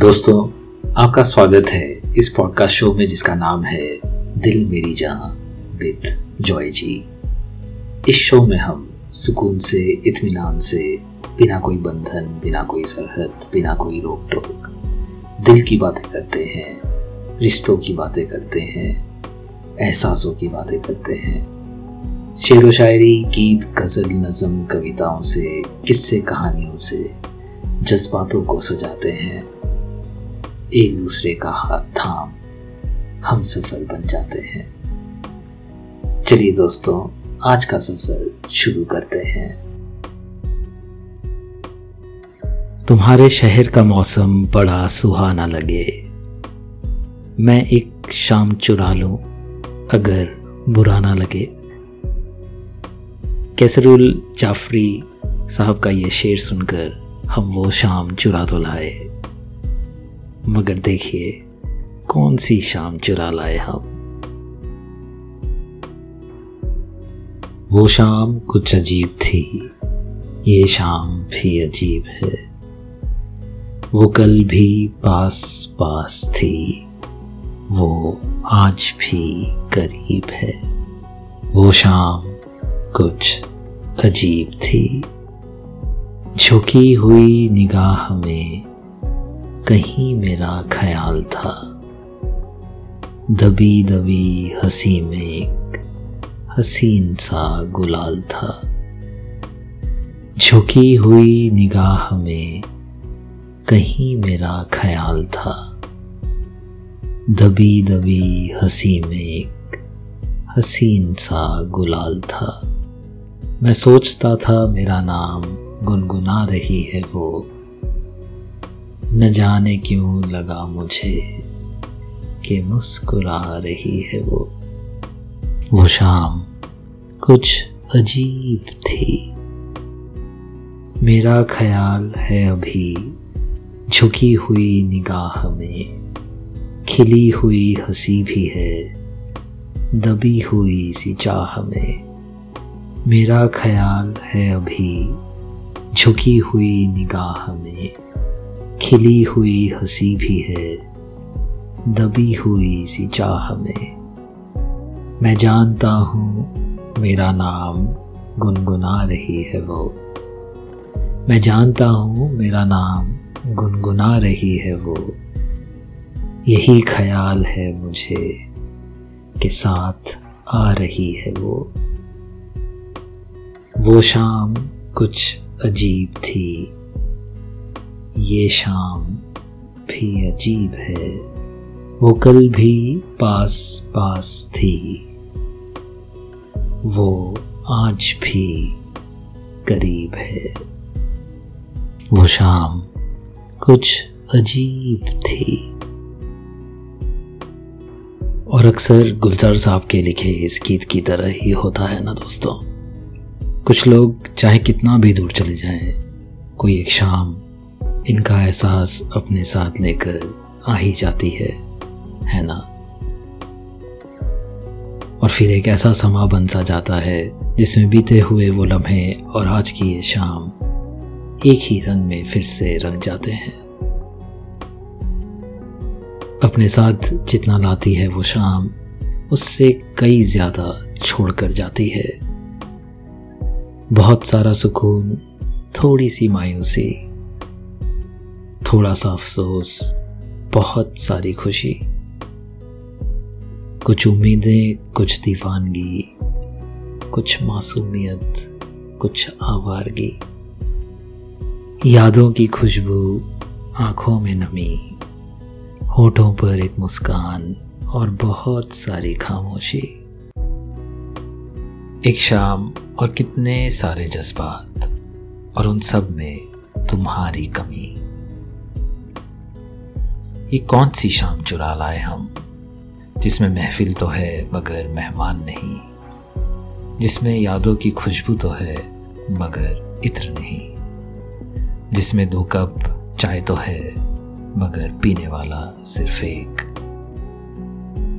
दोस्तों, आपका स्वागत है इस पॉडकास्ट शो में जिसका नाम है दिल मेरी जहाँ विद जॉय जी। इस शो में हम सुकून से, इत्मीनान से, बिना कोई बंधन, बिना कोई सरहद, बिना कोई रोक टोक दिल की बातें करते हैं, रिश्तों की बातें करते हैं, एहसासों की बातें करते हैं। शेर व शायरी, गीत, गज़ल, नज़म, कविताओं से, किस्से, कहानियों से, जज्बातों को सजाते हैं। एक दूसरे का हाथ थाम, हम सफ़र बन जाते हैं। चलिए दोस्तों, आज का सफ़र शुरू करते हैं। तुम्हारे शहर का मौसम बड़ा सुहाना लगे। मैं एक शाम चुरा लूँ, अगर बुरा ना लगे। कैसरुल जाफरी साहब का ये शेर सुनकर हम वो शाम चुरा तो लाए। मगर देखिए कौन सी शाम चुरा लाए हम? वो शाम कुछ अजीब थी। ये शाम भी अजीब है। वो कल भी पास पास थी। वो आज भी करीब है। वो शाम कुछ अजीब थी। झुकी हुई निगाह में कहीं मेरा ख्याल था। दबी दबी हँसी में एक हसीन सा गुलाल था। झुकी हुई निगाह में कहीं मेरा ख्याल था। दबी दबी हँसी में एक हसीन सा गुलाल था। मैं सोचता था मेरा नाम गुनगुना रही है वो। न जाने क्यों लगा मुझे कि मुस्कुरा रही है वो। वो शाम कुछ अजीब थी। मेरा ख्याल है अभी झुकी हुई निगाह में, खिली हुई हँसी भी है, दबी हुई सी चाह में। मेरा ख्याल है अभी झुकी हुई निगाह में खिली हुई हँसी भी है, दबी हुई सी चाह में। मैं जानता हूँ मेरा नाम गुनगुना रही है वो। मैं जानता हूँ मेरा नाम गुनगुना रही है वो। यही ख्याल है मुझे के साथ आ रही है वो। वो शाम कुछ अजीब थी। ये शाम भी अजीब है। वो कल भी पास पास थी। वो आज भी करीब है। वो शाम कुछ अजीब थी। और अक्सर गुलजार साहब के लिखे इस गीत की तरह ही होता है ना दोस्तों? कुछ लोग चाहे कितना भी दूर चले जाएँ, कोई एक शाम इनका एहसास अपने साथ लेकर आ ही जाती है है ना? और फिर एक ऐसा समा बन सा जाता है, जिसमें बीते हुए वो लम्हे और आज की ये शाम एक ही रंग में फिर से रंग जाते हैं। अपने साथ जितना लाती है वो शाम, उससे कई ज़्यादा छोड़कर जाती है। बहुत सारा सुकून, थोड़ी सी मायूसी थोड़ा सा अफसोस, बहुत सारी खुशी, कुछ उम्मीदें, कुछ दीवानगी, कुछ मासूमियत, कुछ आवारगी। यादों की खुशबू आँखों में नमी, होठों पर एक मुस्कान और बहुत सारी खामोशी। एक शाम और कितने सारे जज्बात और उन सब में तुम्हारी कमी। ये कौन सी शाम चुरा लाए हम? जिसमें महफिल तो है, मगर मेहमान नहीं। जिसमें यादों की खुशबू तो है, मगर इत्र नहीं। जिसमें दो कप चाय तो है, मगर पीने वाला सिर्फ़ एक।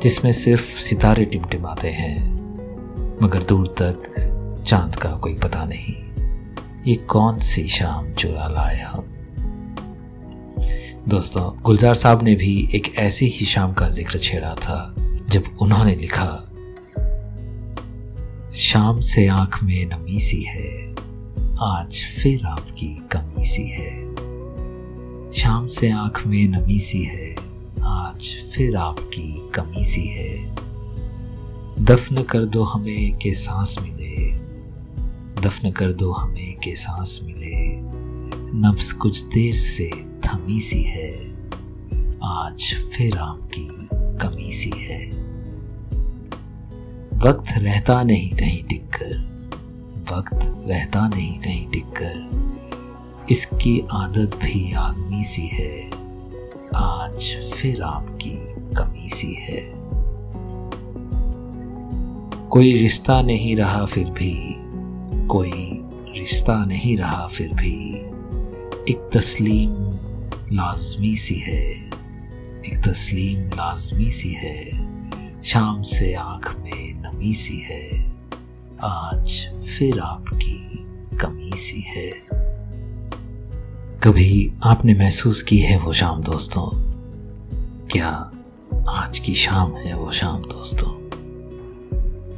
जिसमें सिर्फ़ सितारे टिमटिमाते हैं, मगर दूर तक चाँद का कोई पता नहीं। ये कौन सी शाम चुरा लाए हम? दोस्तों, गुलजार साहब ने भी एक ऐसी ही शाम का ज़िक्र छेड़ा था, जब उन्होंने लिखा, शाम से आँख में नमी सी है, आज फिर आपकी कमी सी है। शाम से आँख में नमी सी है, आज फिर आपकी कमी सी है। दफन कर दो हमें के सांस मिले, दफन कर दो हमें के सांस मिले। नब्स कुछ देर से थमी सी है। आज फिर आपकी कमी सी है। वक्त रहता नहीं कहीं टिककर। वक्त रहता नहीं कहीं टिककर। इसकी आदत भी आदमी सी है। आज फिर आपकी कमी सी है। कोई रिश्ता नहीं रहा फिर भी। कोई रिश्ता नहीं रहा फिर भी। एक तस्लीम लाजमी सी है। एक तस्लीम लाजमी सी है। शाम से आँख में नमी सी है। आज फिर आपकी कमी सी है। कभी आपने महसूस की है वो शाम, दोस्तों? क्या आज की शाम है वो शाम, दोस्तों?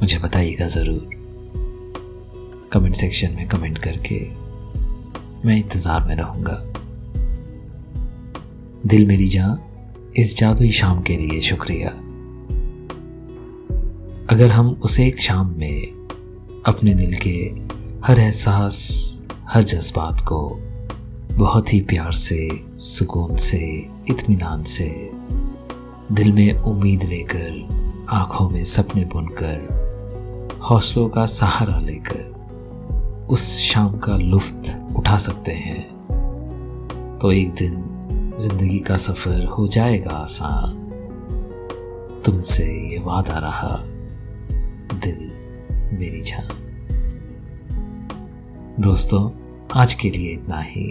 मुझे बताइएगा ज़रूर। कमेंट सेक्शन में कमेंट करके मैं इंतज़ार में रहूँगा। दिल मेरी जान इस जादुई शाम के लिए शुक्रिया। अगर हम उसे एक शाम में अपने दिल के हर एहसास, हर जज्बात को बहुत ही प्यार से, सुकून से, इत्मीनान से दिल में उम्मीद लेकर, आँखों में सपने बुनकर, हौसलों का सहारा लेकर उस शाम का लुफ्त उठा सकते हैं तो एक दिन ज़िंदगी का सफ़र हो जाएगा आसान। तुमसे ये वादा रहा, दिल मेरी जान। दोस्तों, आज के लिए इतना ही।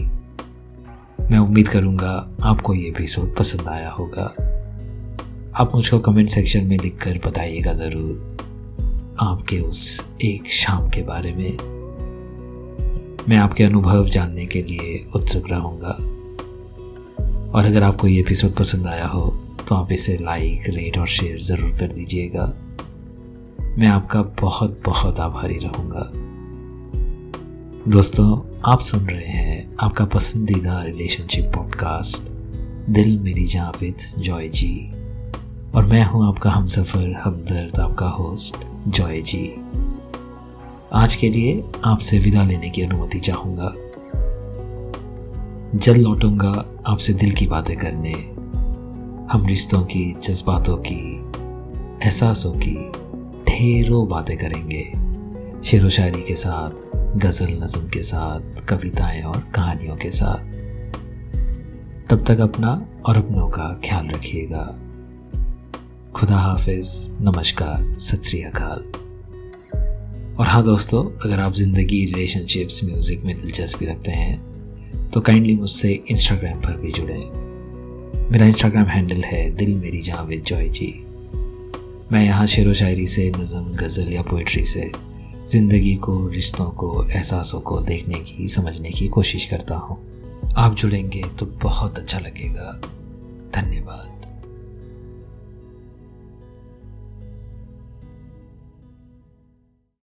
मैं उम्मीद करूँगा आपको ये एपिसोड पसंद आया होगा। आप मुझको कमेंट सेक्शन में लिखकर बताइएगा ज़रूर, आपके उस एक शाम के बारे में। मैं आपके अनुभव जानने के लिए उत्सुक रहूँगा। और अगर आपको ये एपिसोड पसंद आया हो तो आप इसे लाइक रेट और शेयर ज़रूर कर दीजिएगा। मैं आपका बहुत बहुत आभारी रहूँगा। दोस्तों, आप सुन रहे हैं आपका पसंदीदा रिलेशनशिप पॉडकास्ट दिल मेरी जहाँ विद जॉय जी। और मैं हूँ आपका हम सफ़र हमदर्द आपका होस्ट जॉय जी। आज के लिए आपसे विदा लेने की अनुमति चाहूँगा। जल्द लौटूँगा आपसे दिल की बातें करने, हम रिश्तों की, जज्बातों की, एहसासों की ढेरों बातें करेंगे। शेर व शायरी के साथ, गज़ल नज़म के साथ, कविताएँ और कहानियों के साथ। तब तक अपना और अपनों का ख्याल रखिएगा। खुदा हाफिज, नमस्कार, सत अकाल। और हाँ दोस्तों, अगर आप ज़िंदगी रिलेशनशिप्स म्यूज़िक में दिलचस्पी रखते हैं तो काइंडली मुझसे इंस्टाग्राम पर भी जुड़ें। मेरा इंस्टाग्राम हैंडल है दिल मेरी जहाँ विद जॉय जी। मैं यहाँ शेर व शायरी से, नज़म, गज़ल या पोइट्री से, ज़िंदगी को, रिश्तों को, एहसासों को देखने की, समझने की कोशिश करता हूँ। आप जुड़ेंगे तो बहुत अच्छा लगेगा। धन्यवाद।